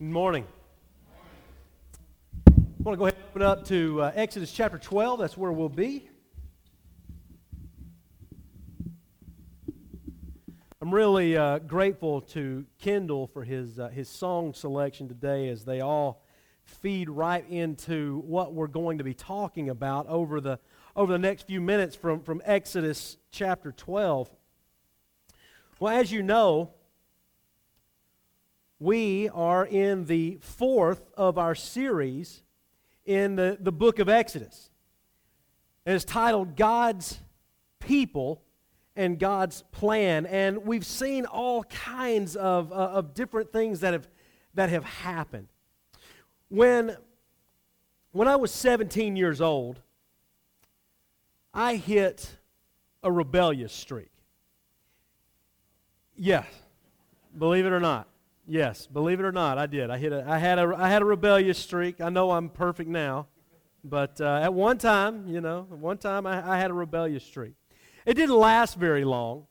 Good morning. I want to go ahead and open up to uh, Exodus chapter 12. That's where we'll be. I'm really uh, grateful to Kendall for his, uh, his song selection today as they all feed right into what we're going to be talking about over the, over the next few minutes from, from Exodus chapter 12. Well, as you know, we are in the fourth of our series in the, the book of Exodus. It's titled God's People and God's Plan. And we've seen all kinds of, uh, of different things that have, that have happened. When, when I was 17 years old, I hit a rebellious streak. Yes, believe it or not. Yes, believe it or not, I did. I hit a, I had a, I had a rebellious streak. I know I'm perfect now, but uh, at one time, you know, at one time I, I had a rebellious streak. It didn't last very long.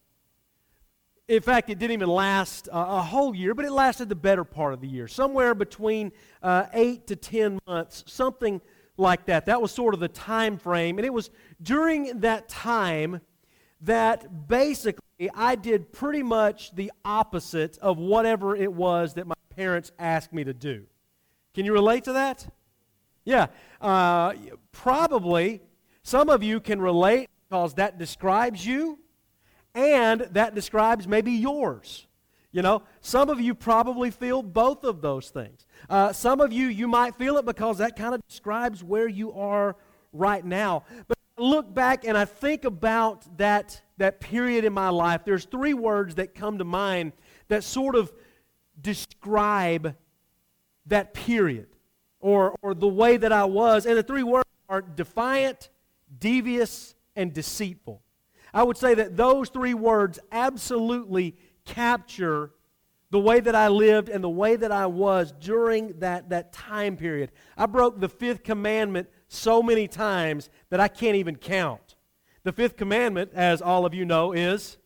In fact, it didn't even last uh, a whole year, but it lasted the better part of the year, somewhere between uh, eight to ten months, something like that. That was sort of the time frame, and it was during that time that basically I did pretty much the opposite of whatever it was that my parents asked me to do. Can you relate to that? Yeah. Uh, probably some of you can relate because that describes you and that describes maybe yours. You know, some of you probably feel both of those things. Uh, some of you, you might feel it because that kind of describes where you are right now. But look back and I think about that, that period in my life, there's three words that come to mind that sort of describe that period or, or the way that I was. And the three words are defiant, devious, and deceitful. I would say that those three words absolutely capture the way that I lived and the way that I was during that, that time period. I broke the fifth commandment so many times that I can't even count. The fifth commandment, as all of you know, is.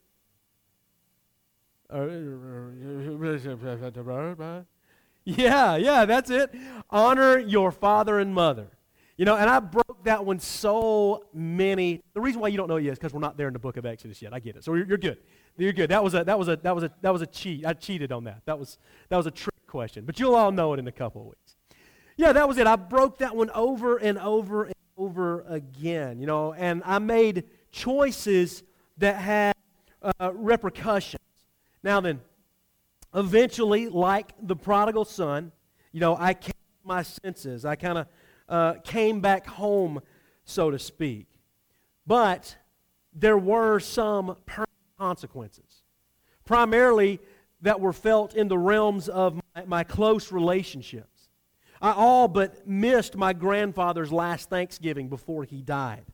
Yeah, yeah, that's it. Honor your father and mother. You know, and I broke that one so many. The reason why you don't know yet is because we're not there in the book of Exodus yet. I get it. So you're, you're good. You're good. That was a that was a that was a that was a cheat. I cheated on that. That was that was a trick question. But you'll all know it in a couple of weeks yeah, that was it. I broke that one over and over and over again, you know, and I made choices that had uh, repercussions. Now then, eventually, like the prodigal son, you know, I came to my senses. I kind of uh, came back home, so to speak. But there were some consequences, primarily that were felt in the realms of my, my close relationship. I all but missed my grandfather's last Thanksgiving before he died.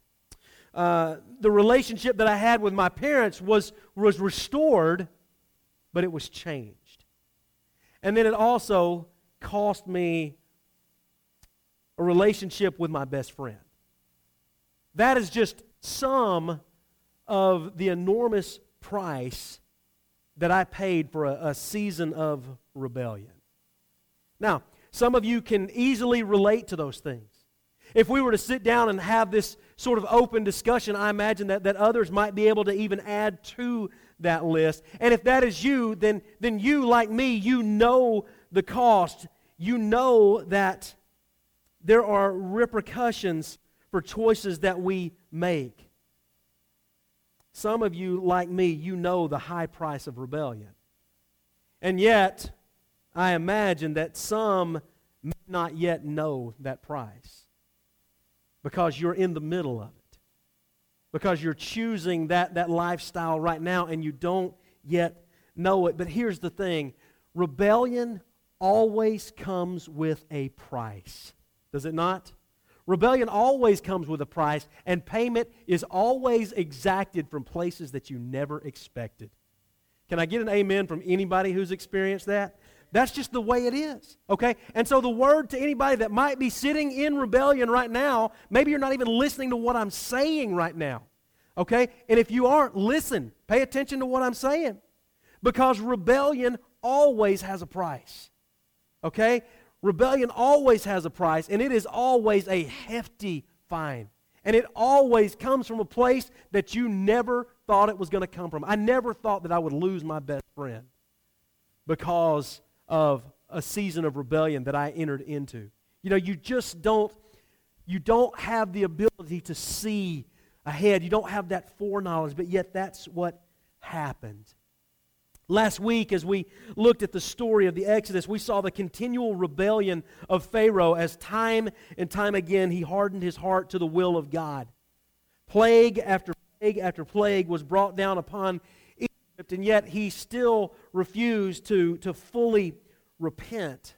Uh, the relationship that I had with my parents was, was restored, but it was changed. And then it also cost me a relationship with my best friend. That is just some of the enormous price that I paid for a, a season of rebellion. Now, some of you can easily relate to those things. If we were to sit down and have this sort of open discussion, I imagine that, that others might be able to even add to that list. And if that is you, then, then you, like me, you know the cost. You know that there are repercussions for choices that we make. Some of you, like me, you know the high price of rebellion. And yet, I imagine that some may not yet know that price because you're in the middle of it. Because you're choosing that, that lifestyle right now and you don't yet know it. But here's the thing rebellion always comes with a price, does it not? Rebellion always comes with a price, and payment is always exacted from places that you never expected. Can I get an amen from anybody who's experienced that? That's just the way it is. Okay? And so the word to anybody that might be sitting in rebellion right now, maybe you're not even listening to what I'm saying right now. Okay? And if you aren't, listen. Pay attention to what I'm saying. Because rebellion always has a price. Okay? Rebellion always has a price, and it is always a hefty fine. And it always comes from a place that you never thought it was going to come from. I never thought that I would lose my best friend because of a season of rebellion that I entered into. You know, you just don't you don't have the ability to see ahead. You don't have that foreknowledge, but yet that's what happened. Last week, as we looked at the story of the Exodus, we saw the continual rebellion of Pharaoh as time and time again he hardened his heart to the will of God. Plague after plague after plague was brought down upon Egypt, and yet he still refused to, to fully repent.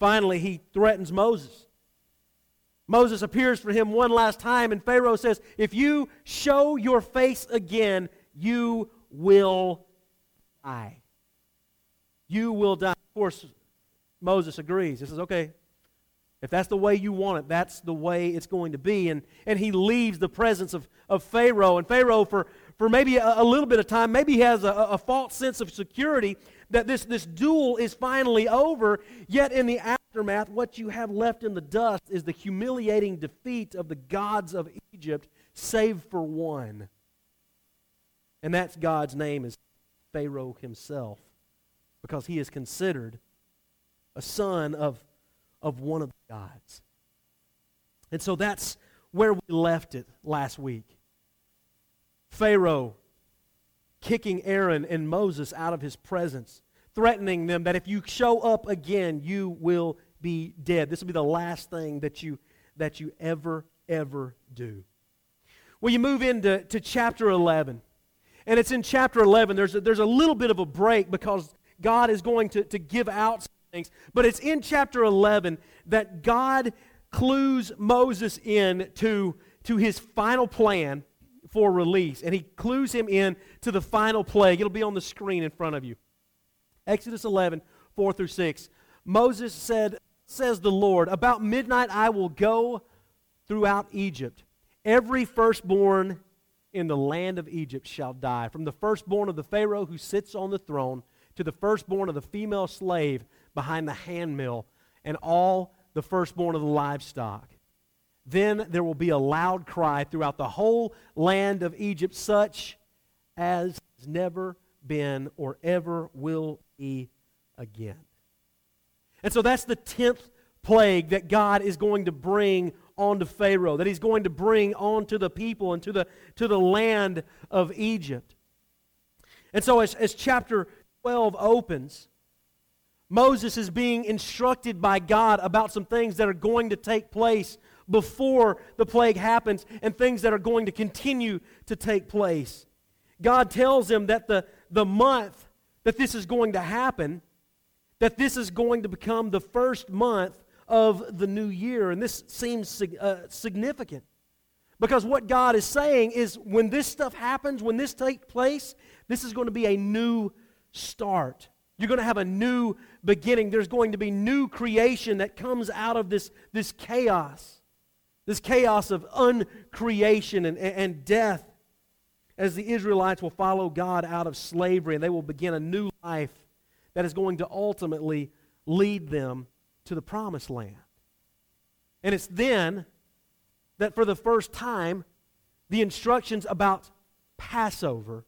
Finally, he threatens Moses. Moses appears for him one last time, and Pharaoh says, If you show your face again, you will die. You will die. Of course, Moses agrees. He says, Okay, if that's the way you want it, that's the way it's going to be. And, and he leaves the presence of, of Pharaoh. And Pharaoh, for, for maybe a, a little bit of time, maybe he has a, a false sense of security that this, this duel is finally over. Yet in the aftermath, what you have left in the dust is the humiliating defeat of the gods of Egypt, save for one. And that's God's name is Pharaoh himself, because he is considered a son of, of one of the gods. And so that's where we left it last week. Pharaoh kicking Aaron and Moses out of his presence, threatening them that if you show up again, you will be dead. This will be the last thing that you, that you ever, ever do. Well, you move into to chapter 11. And it's in chapter 11. There's a, there's a little bit of a break because God is going to, to give out things. But it's in chapter 11 that God clues Moses in to, to his final plan for release. And he clues him in to the final plague. It'll be on the screen in front of you. Exodus 11, 4 through 6. Moses said, Says the Lord, About midnight I will go throughout Egypt. Every firstborn in the land of Egypt shall die, from the firstborn of the Pharaoh who sits on the throne to the firstborn of the female slave behind the handmill, and all the firstborn of the livestock. Then there will be a loud cry throughout the whole land of Egypt, such as has never been or ever will be again. And so that's the tenth plague that God is going to bring onto Pharaoh, that he's going to bring onto the people and to the, to the land of Egypt. And so, as, as chapter 12 opens, Moses is being instructed by God about some things that are going to take place before the plague happens and things that are going to continue to take place. God tells him that the, the month that this is going to happen, that this is going to become the first month of the new year. And this seems uh, significant because what God is saying is when this stuff happens, when this takes place, this is going to be a new start. You're going to have a new beginning. There's going to be new creation that comes out of this, this chaos, this chaos of uncreation and, and death, as the Israelites will follow God out of slavery and they will begin a new life that is going to ultimately lead them to the promised land. And it's then that for the first time, the instructions about Passover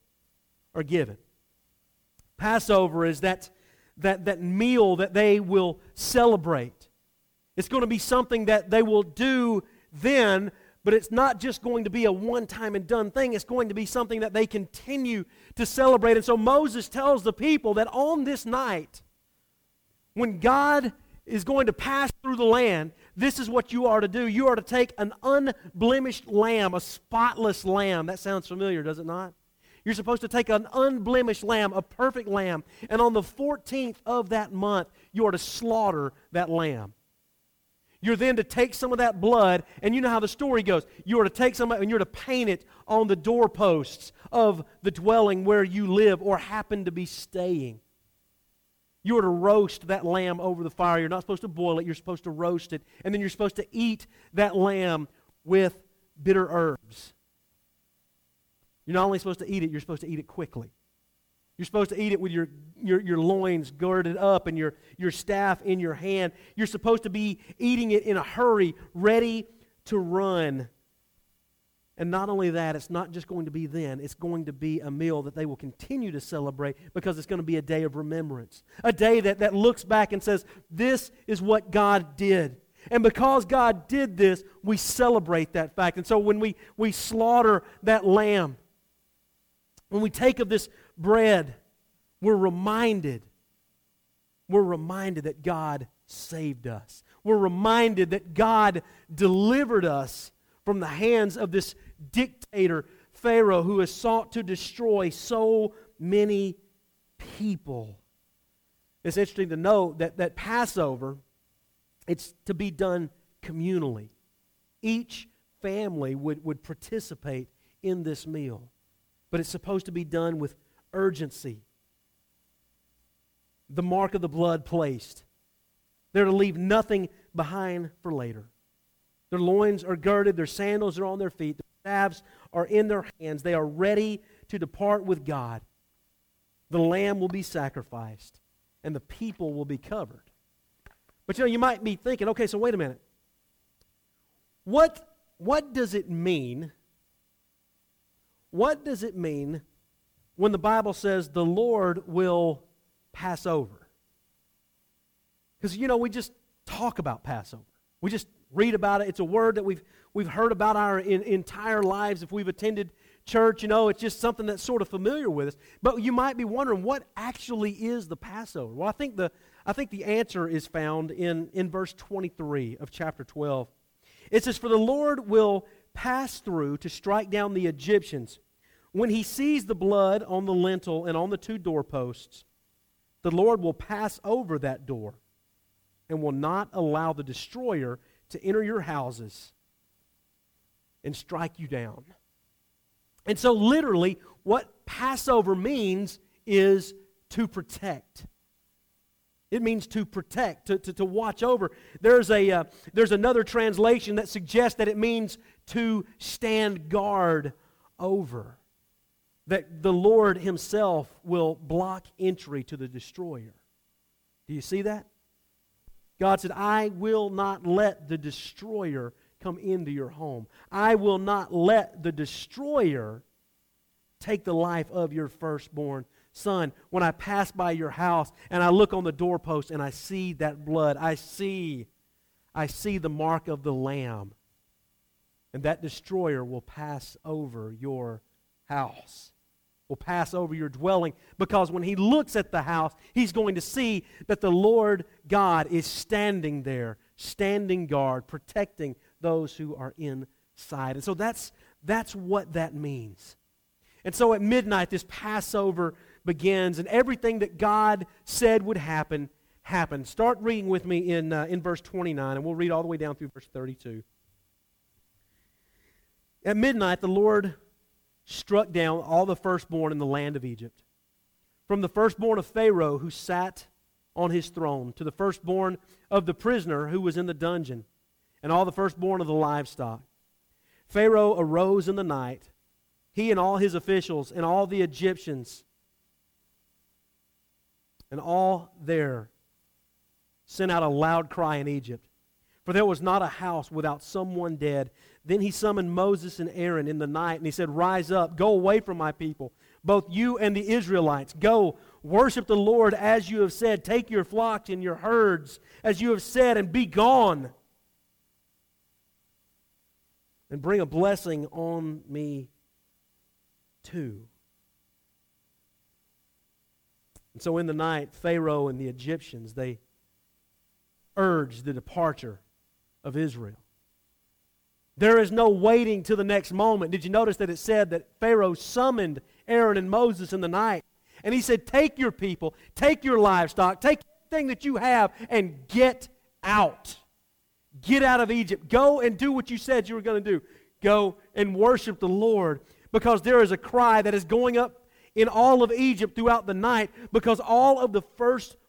are given. Passover is that, that, that meal that they will celebrate. It's going to be something that they will do then, but it's not just going to be a one time and done thing. It's going to be something that they continue to celebrate. And so Moses tells the people that on this night, when God is going to pass through the land, this is what you are to do. You are to take an unblemished lamb, a spotless lamb. That sounds familiar, does it not? You're supposed to take an unblemished lamb, a perfect lamb, and on the 14th of that month, you are to slaughter that lamb. You're then to take some of that blood, and you know how the story goes. You are to take some and you're to paint it on the doorposts of the dwelling where you live or happen to be staying. You are to roast that lamb over the fire. You're not supposed to boil it, you're supposed to roast it. And then you're supposed to eat that lamb with bitter herbs. You're not only supposed to eat it, you're supposed to eat it quickly. You're supposed to eat it with your, your, your loins girded up and your, your staff in your hand. You're supposed to be eating it in a hurry, ready to run. And not only that, it's not just going to be then, it's going to be a meal that they will continue to celebrate because it's going to be a day of remembrance. A day that, that looks back and says, This is what God did. And because God did this, we celebrate that fact. And so when we, we slaughter that lamb, when we take of this bread, we're reminded, we're reminded that God saved us. We're reminded that God delivered us from the hands of this dictator, Pharaoh, who has sought to destroy so many people. It's interesting to note that, that Passover, it's to be done communally. Each family would, would participate in this meal but it's supposed to be done with urgency. The mark of the blood placed. They're to leave nothing behind for later. Their loins are girded, their sandals are on their feet, their staves are in their hands. They are ready to depart with God. The lamb will be sacrificed, and the people will be covered. But you know, you might be thinking, okay, so wait a minute. What, what does it mean what does it mean when the Bible says the Lord will pass over? Because, you know, we just talk about Passover. We just read about it. It's a word that we've, we've heard about our in, entire lives. If we've attended church, you know, it's just something that's sort of familiar with us. But you might be wondering, what actually is the Passover? Well, I think the, I think the answer is found in, in verse 23 of chapter 12. It says, For the Lord will pass through to strike down the Egyptians. When he sees the blood on the lintel and on the two doorposts, the Lord will pass over that door and will not allow the destroyer to enter your houses and strike you down. And so, literally, what Passover means is to protect. It means to protect, to, to, to watch over. There's, a, uh, there's another translation that suggests that it means to stand guard over. That the Lord Himself will block entry to the destroyer. Do you see that? God said, I will not let the destroyer come into your home. I will not let the destroyer take the life of your firstborn son, when I pass by your house and I look on the doorpost and I see that blood, I see, I see the mark of the Lamb. And that destroyer will pass over your house, will pass over your dwelling, because when he looks at the house, he's going to see that the Lord God is standing there, standing guard, protecting those who are inside. And so that's, that's what that means. And so at midnight, this Passover begins, and everything that God said would happen happened. Start reading with me in, uh, in verse 29, and we'll read all the way down through verse 32. At midnight, the Lord struck down all the firstborn in the land of Egypt, from the firstborn of Pharaoh who sat on his throne, to the firstborn of the prisoner who was in the dungeon, and all the firstborn of the livestock. Pharaoh arose in the night, he and all his officials, and all the Egyptians and all there sent out a loud cry in Egypt. For there was not a house without someone dead. Then he summoned Moses and Aaron in the night, and he said, Rise up, go away from my people, both you and the Israelites. Go, worship the Lord as you have said. Take your flocks and your herds as you have said, and be gone. And bring a blessing on me too. And so in the night, Pharaoh and the Egyptians, they urged the departure of Israel. There is no waiting till the next moment. Did you notice that it said that Pharaoh summoned Aaron and Moses in the night? And he said, Take your people, take your livestock, take everything that you have, and get out. Get out of Egypt. Go and do what you said you were going to do. Go and worship the Lord because there is a cry that is going up in all of Egypt throughout the night because all of the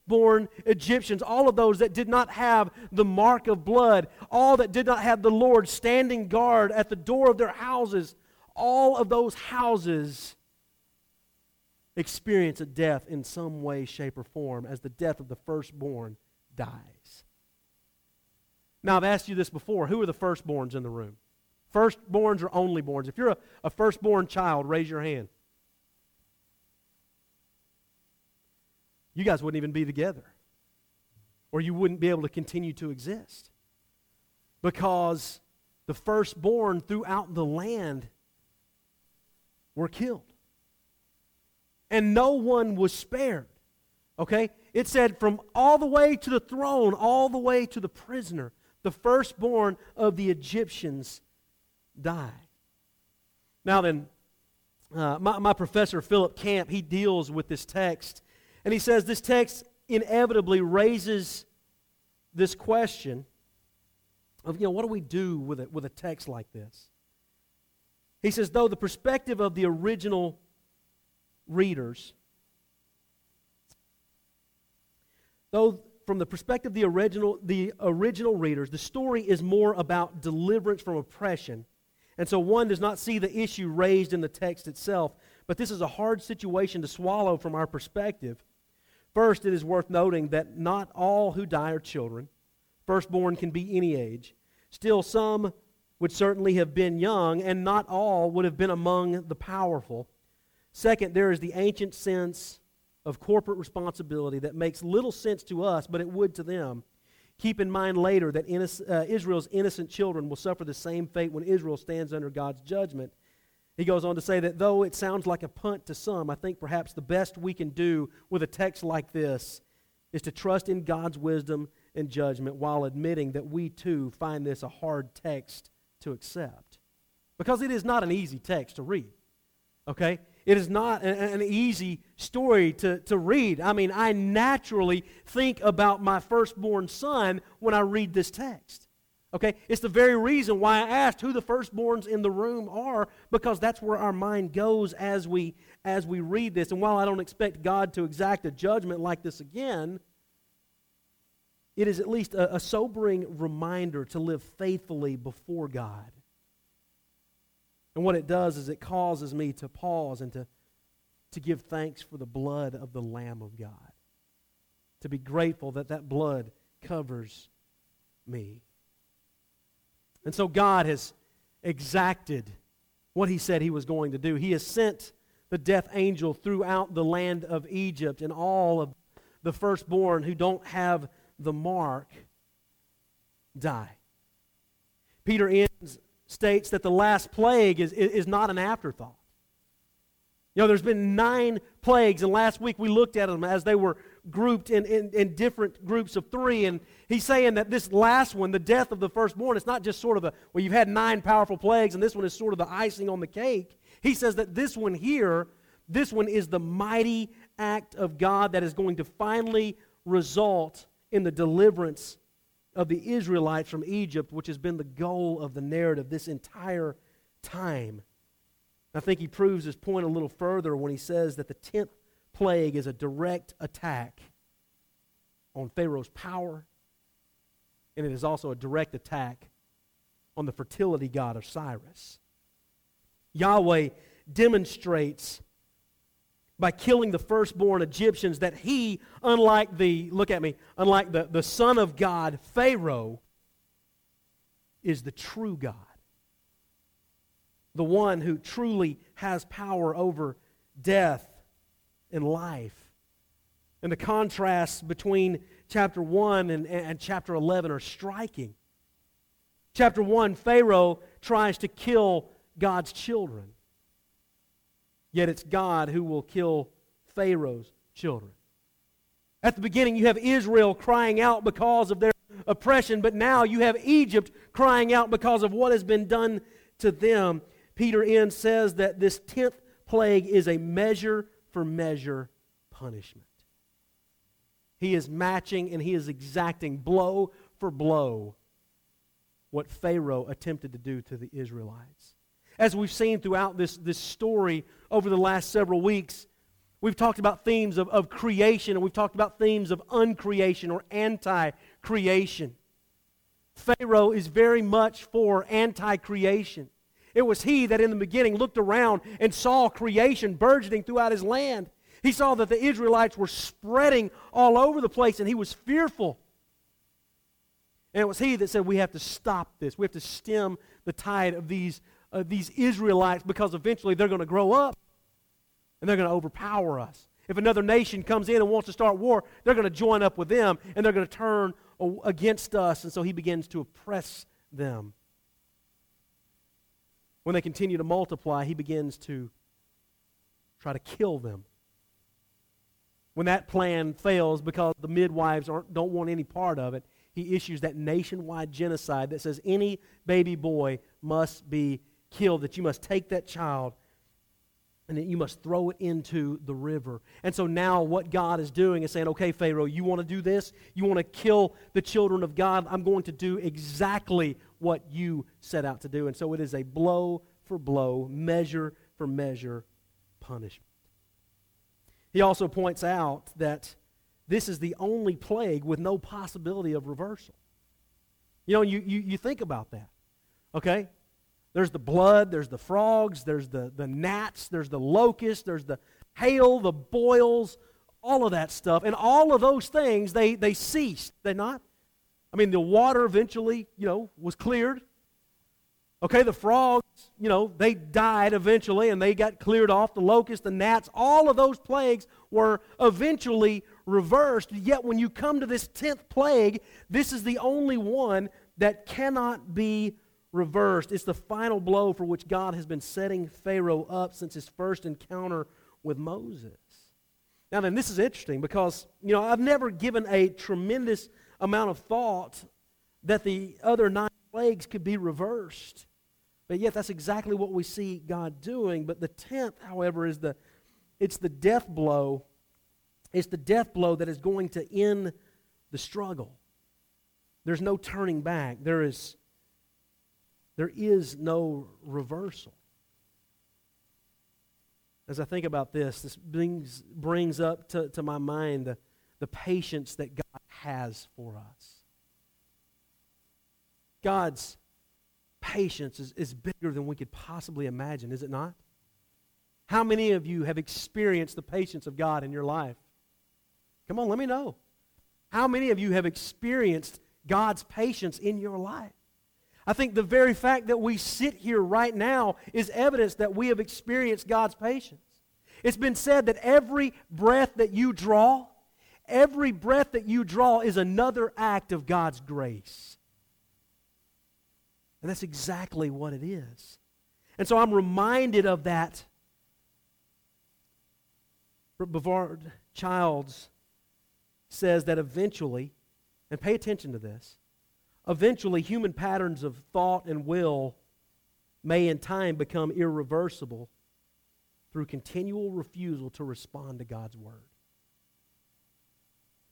firstborn Egyptians, all of those that did not have the mark of blood, all that did not have the Lord standing guard at the door of their houses, all of those houses experience a death in some way, shape, or form as the death of the firstborn dies. Now, I've asked you this before. Who are the firstborns in the room? Firstborns or onlyborns? If you're a, a firstborn child, raise your hand. You guys wouldn't even be together, or you wouldn't be able to continue to exist. Because the firstborn throughout the land were killed. And no one was spared. Okay? It said from all the way to the throne, all the way to the prisoner, the firstborn of the Egyptians died. Now then, uh, my, my professor, Philip Camp, he deals with this text, and he says this text inevitably raises this question of, you know, what do we do with, it, with a text like this? He says, though the perspective of the original readers, though from the perspective of the original, the original readers, the story is more about deliverance from oppression and so one does not see the issue raised in the text itself, but this is a hard situation to swallow from our perspective. First, it is worth noting that not all who die are children. Firstborn can be any age. Still, some would certainly have been young, and not all would have been among the powerful. Second, there is the ancient sense of corporate responsibility that makes little sense to us, but it would to them. Keep in mind later that uh, Israel's innocent children will suffer the same fate when Israel stands under God's judgment. He goes on to say that though it sounds like a punt to some, I think perhaps the best we can do with a text like this is to trust in God's wisdom and judgment while admitting that we too find this a hard text to accept. Because it is not an easy text to read. Okay? It is not an, easy story to, to read. I mean, I naturally think about my firstborn son when I read this text. Okay? It's the very reason why I asked who the firstborns in the room are, because that's where our mind goes as we as we read this. And while I don't expect God to exact a judgment like this again, it is at least a, a sobering reminder to live faithfully before God and what it does is it causes me to pause and to, to give thanks for the blood of the Lamb of God. To be grateful that that blood covers me. And so God has exacted what he said he was going to do. He has sent the death angel throughout the land of Egypt, and all of the firstborn who don't have the mark die. Peter Enns states that the last plague is, is not an afterthought. You know, there's been nine plagues, and last week we looked at them as they were grouped in, in, in, different groups of three. And he's saying that this last one, the death of the firstborn, it's not just sort of a, well, you've had nine powerful plagues, and this one is sort of the icing on the cake. He says that this one here, this one is the mighty act of God that is going to finally result in the deliverance of the Israelites from Egypt, which has been the goal of the narrative this entire time. I think he proves his point a little further when he says that the 10th plague is a direct attack on Pharaoh's power, and it is also a direct attack on the fertility god Osiris. Yahweh demonstrates by killing the firstborn Egyptians that he, unlike the, look at me, unlike the, the Son of God, Pharaoh, is the true God. The one who truly has power over death and life. And the contrasts between chapter 1 and, and chapter 11 are striking. Chapter 1, Pharaoh tries to kill God's children. Yet it's God who will kill Pharaoh's children. At the beginning, you have Israel crying out because of their oppression, but now you have Egypt crying out because of what has been done to them. Peter Enns says that this 10th plague is a measure for measure punishment. He is matching and he is exacting blow for blow what Pharaoh attempted to do to the Israelites. As we've seen throughout this, this story over the last several weeks, we've talked about themes of, of creation and we've talked about themes of uncreation or anti creation. Pharaoh is very much for anti creation. It was he that in the beginning looked around and saw creation burgeoning throughout his land. He saw that the Israelites were spreading all over the place, and he was fearful. And it was he that said, We have to stop this. We have to stem the tide of these, uh, these Israelites because eventually they're going to grow up and they're going to overpower us. If another nation comes in and wants to start war, they're going to join up with them and they're going to turn against us. And so he begins to oppress them. When they continue to multiply, he begins to try to kill them. When that plan fails because the midwives don't want any part of it, he issues that nationwide genocide that says any baby boy must be killed, that you must take that child and that you must throw it into the river. And so now what God is doing is saying, okay, Pharaoh, you want to do this? You want to kill the children of God? I'm going to do exactly what you set out to do. And so it is a blow for blow, measure for measure punishment. He also points out that this is the only plague with no possibility of reversal. You know, you, you, you think about that, okay? There's the blood, there's the frogs, there's the, the gnats, there's the locusts, there's the hail, the boils, all of that stuff. And all of those things, they, they ceased, they not? I mean, the water eventually, you know, was cleared. Okay, the frogs, you know, they died eventually and they got cleared off. The locusts, the gnats, all of those plagues were eventually reversed. Yet when you come to this 10th plague, this is the only one that cannot be reversed. It's the final blow for which God has been setting Pharaoh up since his first encounter with Moses. Now, then, this is interesting because, you know, I've never given a tremendous amount of thought that the other nine plagues could be reversed. But yet, that's exactly what we see God doing. But the tenth, however, is the it's the death blow. It's the death blow that is going to end the struggle. There's no turning back. There is there is no reversal. As I think about this, this brings, brings up to, to my mind the, the patience that God has for us. God's patience is, is bigger than we could possibly imagine, is it not? How many of you have experienced the patience of God in your life? Come on, let me know. How many of you have experienced God's patience in your life? I think the very fact that we sit here right now is evidence that we have experienced God's patience. It's been said that every breath that you draw, every breath that you draw is another act of God's grace. And that's exactly what it is. And so I'm reminded of that. Brevard Childs says that eventually, and pay attention to this, Eventually, human patterns of thought and will may in time become irreversible through continual refusal to respond to God's word.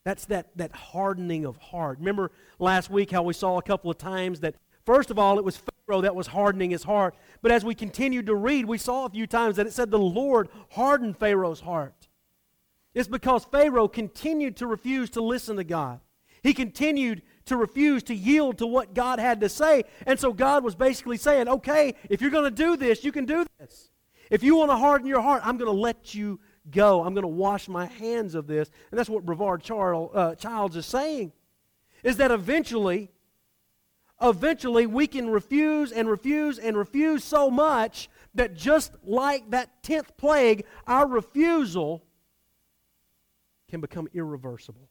That's that, that hardening of heart. Remember last week how we saw a couple of times that, first of all, it was Pharaoh that was hardening his heart. But as we continued to read, we saw a few times that it said the Lord hardened Pharaoh's heart. It's because Pharaoh continued to refuse to listen to God. He continued to refuse to yield to what God had to say. And so God was basically saying, okay, if you're going to do this, you can do this. If you want to harden your heart, I'm going to let you go. I'm going to wash my hands of this. And that's what Brevard Charles, uh, Childs is saying, is that eventually, eventually we can refuse and refuse and refuse so much that just like that 10th plague, our refusal can become irreversible.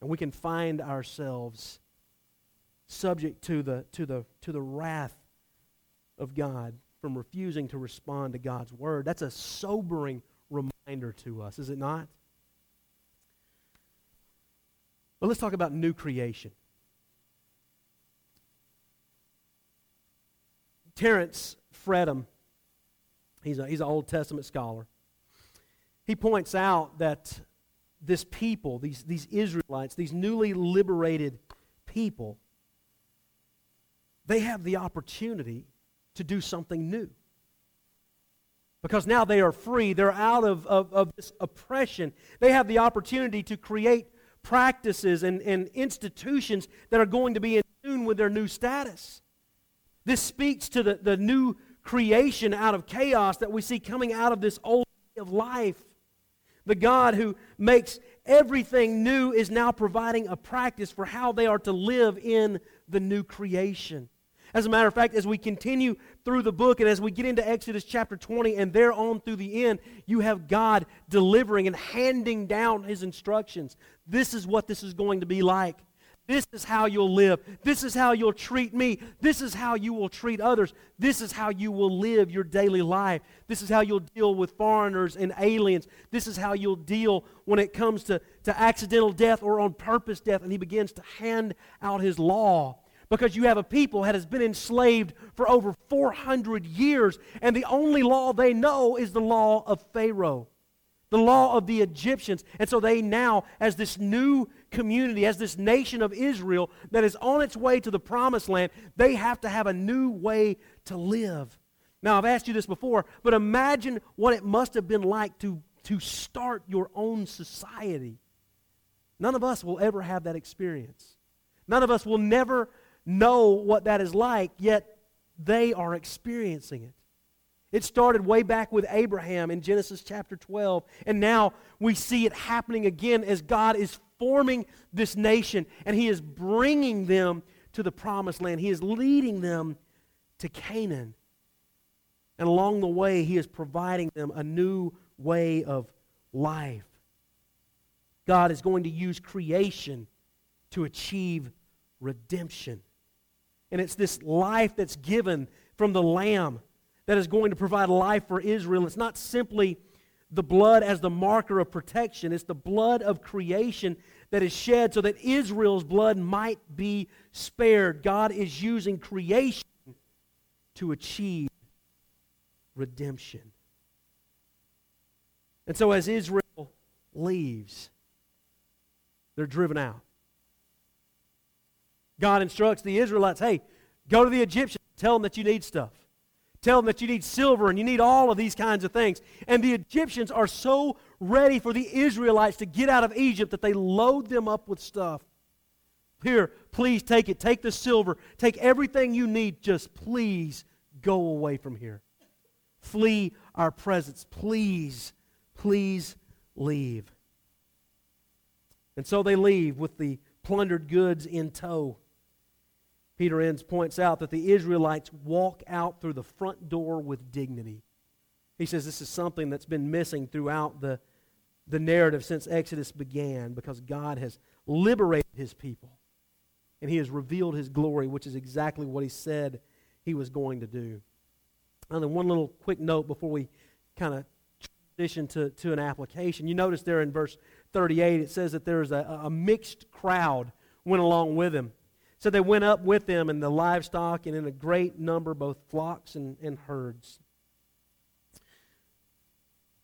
And we can find ourselves subject to the, to the, to the wrath of God from refusing to respond to God's word. That's a sobering reminder to us, is it not? But let's talk about new creation. Terence Fretheim, he's, a, he's an Old Testament scholar. He points out that this people, these, these Israelites, these newly liberated people, they have the opportunity to do something new. Because now they are free, they're out of, of, of this oppression. They have the opportunity to create practices and, and institutions that are going to be in tune with their new status. This speaks to the, the new creation out of chaos that we see coming out of this old of life. The God who makes everything new is now providing a practice for how they are to live in the new creation. As a matter of fact, as we continue through the book and as we get into Exodus chapter 20 and there on through the end, you have God delivering and handing down his instructions. This is what this is going to be like. This is how you'll live. This is how you'll treat me. This is how you will treat others. This is how you will live your daily life. This is how you'll deal with foreigners and aliens. This is how you'll deal when it comes to, to accidental death or on purpose death. And he begins to hand out his law because you have a people that has been enslaved for over 400 years, and the only law they know is the law of Pharaoh, the law of the Egyptians. And so they now, as this new community, as this nation of Israel that is on its way to the promised land, they have to have a new way to live. Now, I've asked you this before, but imagine what it must have been like to, to start your own society. None of us will ever have that experience. None of us will never know what that is like, yet they are experiencing it. It started way back with Abraham in Genesis chapter 12, and now we see it happening again as God is forming this nation and He is bringing them to the promised land. He is leading them to Canaan. And along the way, He is providing them a new way of life. God is going to use creation to achieve redemption. And it's this life that's given from the Lamb that is going to provide life for Israel. It's not simply the blood as the marker of protection, it's the blood of creation that is shed so that Israel's blood might be spared. God is using creation to achieve redemption. And so as Israel leaves, they're driven out. God instructs the Israelites hey, go to the Egyptians, tell them that you need stuff. Tell them that you need silver and you need all of these kinds of things. And the Egyptians are so ready for the Israelites to get out of Egypt that they load them up with stuff. Here, please take it. Take the silver. Take everything you need. Just please go away from here. Flee our presence. Please, please leave. And so they leave with the plundered goods in tow. Peter Enns points out that the Israelites walk out through the front door with dignity. He says this is something that's been missing throughout the, the narrative since Exodus began because God has liberated his people and he has revealed his glory, which is exactly what he said he was going to do. And then one little quick note before we kind of transition to, to an application. You notice there in verse 38, it says that there's a, a mixed crowd went along with him. So they went up with them and the livestock and in a great number, both flocks and, and herds.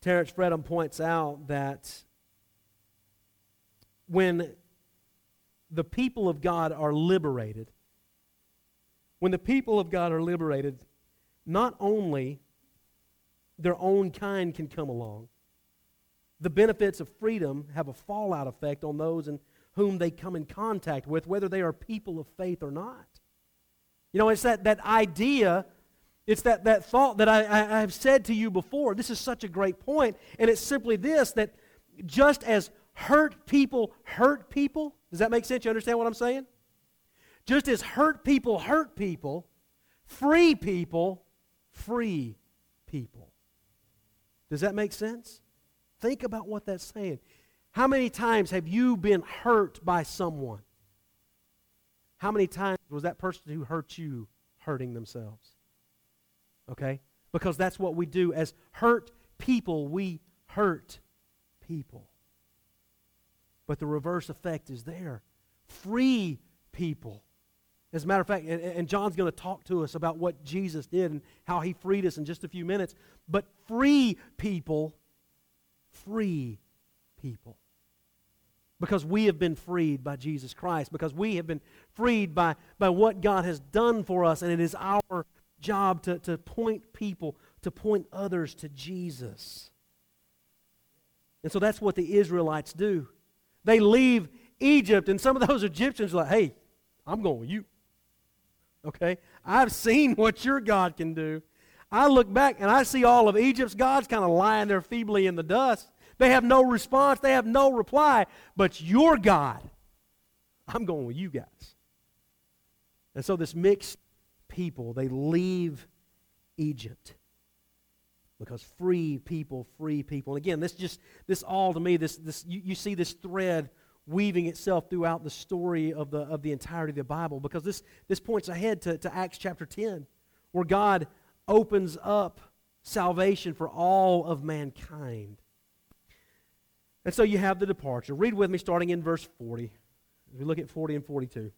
Terence Fretheim points out that when the people of God are liberated, when the people of God are liberated, not only their own kind can come along, the benefits of freedom have a fallout effect on those in whom they come in contact with, whether they are people of faith or not. You know, it's that, that idea, it's that, that thought that I, I have said to you before. This is such a great point, and it's simply this that just as hurt people hurt people, does that make sense? You understand what I'm saying? Just as hurt people hurt people, free people free people. Does that make sense? Think about what that's saying. How many times have you been hurt by someone? How many times was that person who hurt you hurting themselves? Okay? Because that's what we do. As hurt people, we hurt people. But the reverse effect is there. Free people. As a matter of fact, and, John's going to talk to us about what Jesus did and how he freed us in just a few minutes. But free people, free people because we have been freed by Jesus Christ, because we have been freed by, by what God has done for us, and it is our job to, to point people, to point others to Jesus. And so that's what the Israelites do. They leave Egypt, and some of those Egyptians are like, hey, I'm going with you. Okay? I've seen what your God can do. I look back and I see all of Egypt's gods kind of lying there feebly in the dust. They have no response, they have no reply. But your God, I'm going with you guys. And so this mixed people, they leave Egypt. Because free people, free people. And again, this just this all to me, this this you, you see this thread weaving itself throughout the story of the of the entirety of the Bible, because this this points ahead to, to Acts chapter 10, where God opens up salvation for all of mankind. And so you have the departure. Read with me starting in verse 40. We look at 40 and 42.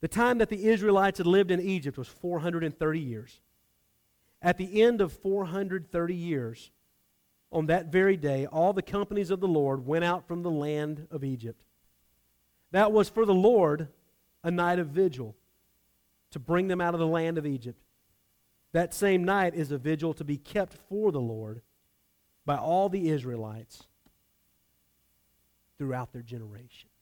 The time that the Israelites had lived in Egypt was 430 years. At the end of 430 years, on that very day, all the companies of the Lord went out from the land of Egypt. That was for the Lord a night of vigil to bring them out of the land of Egypt. That same night is a vigil to be kept for the Lord by all the Israelites throughout their generations.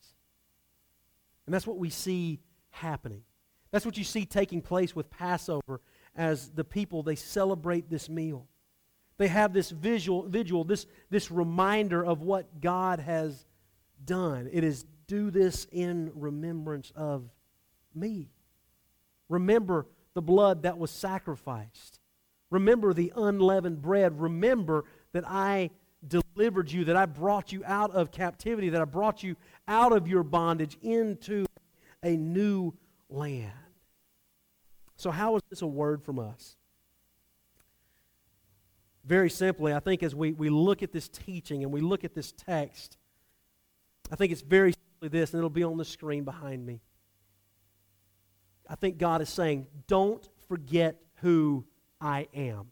And that's what we see happening. That's what you see taking place with Passover as the people they celebrate this meal. They have this visual vigil, this, this reminder of what God has done. It is do this in remembrance of me. Remember the blood that was sacrificed. Remember the unleavened bread. Remember that I delivered you, that I brought you out of captivity, that I brought you out of your bondage into a new land. So, how is this a word from us? Very simply, I think as we, we look at this teaching and we look at this text, I think it's very simply this, and it'll be on the screen behind me. I think God is saying, don't forget who I am.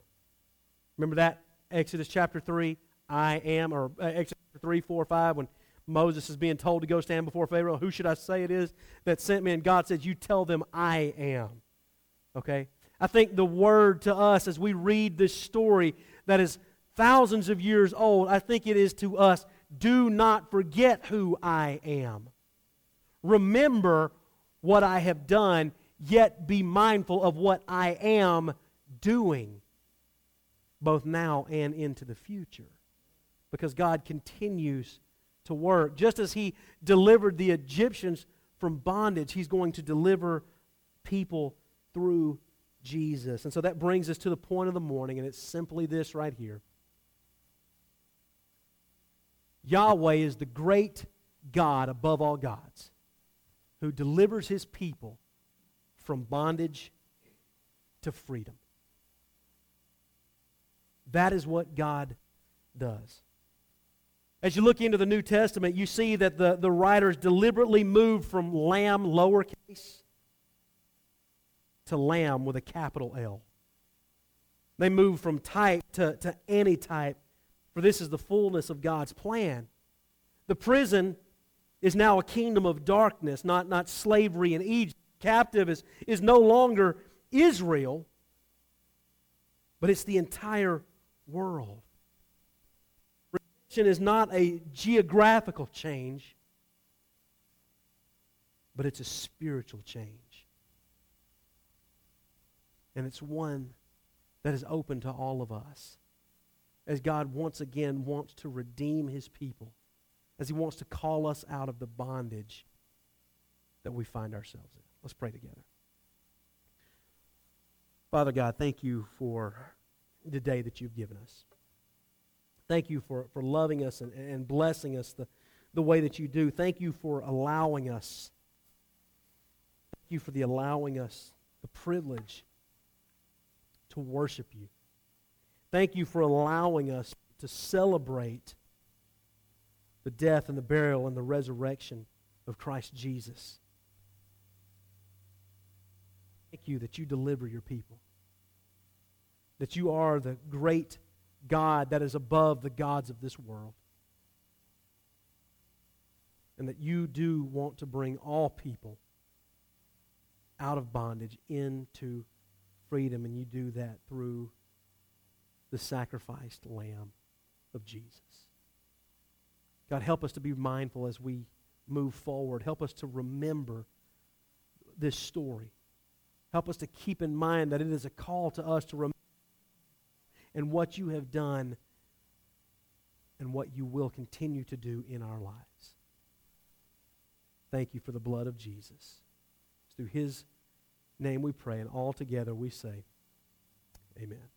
Remember that? Exodus chapter 3, I am, or uh, Exodus 3, 4, 5, when Moses is being told to go stand before Pharaoh. Who should I say it is that sent me? And God says, You tell them I am. Okay? I think the word to us as we read this story that is thousands of years old, I think it is to us do not forget who I am. Remember what I have done, yet be mindful of what I am doing, both now and into the future. Because God continues to work. Just as He delivered the Egyptians from bondage, He's going to deliver people through Jesus. And so that brings us to the point of the morning, and it's simply this right here Yahweh is the great God above all gods who delivers his people from bondage to freedom. That is what God does. As you look into the New Testament, you see that the, the writers deliberately moved from lamb, lowercase, to lamb with a capital L. They move from type to, to antitype, for this is the fullness of God's plan. The prison is now a kingdom of darkness, not, not slavery in Egypt. Captive is, is no longer Israel, but it's the entire world. Redemption is not a geographical change, but it's a spiritual change and it's one that is open to all of us. As God once again wants to redeem his people, as he wants to call us out of the bondage that we find ourselves in. Let's pray together. Father God, thank you for the day that you've given us. Thank you for, for loving us and, and blessing us the, the way that you do. Thank you for allowing us. Thank you for the allowing us the privilege to worship you. Thank you for allowing us to celebrate the death and the burial and the resurrection of Christ Jesus. Thank you that you deliver your people. That you are the great God that is above the gods of this world. And that you do want to bring all people out of bondage into freedom, and you do that through the sacrificed Lamb of Jesus. God, help us to be mindful as we move forward. Help us to remember this story. Help us to keep in mind that it is a call to us to remember and what you have done and what you will continue to do in our lives. Thank you for the blood of Jesus. It's through his name we pray, and all together we say, Amen.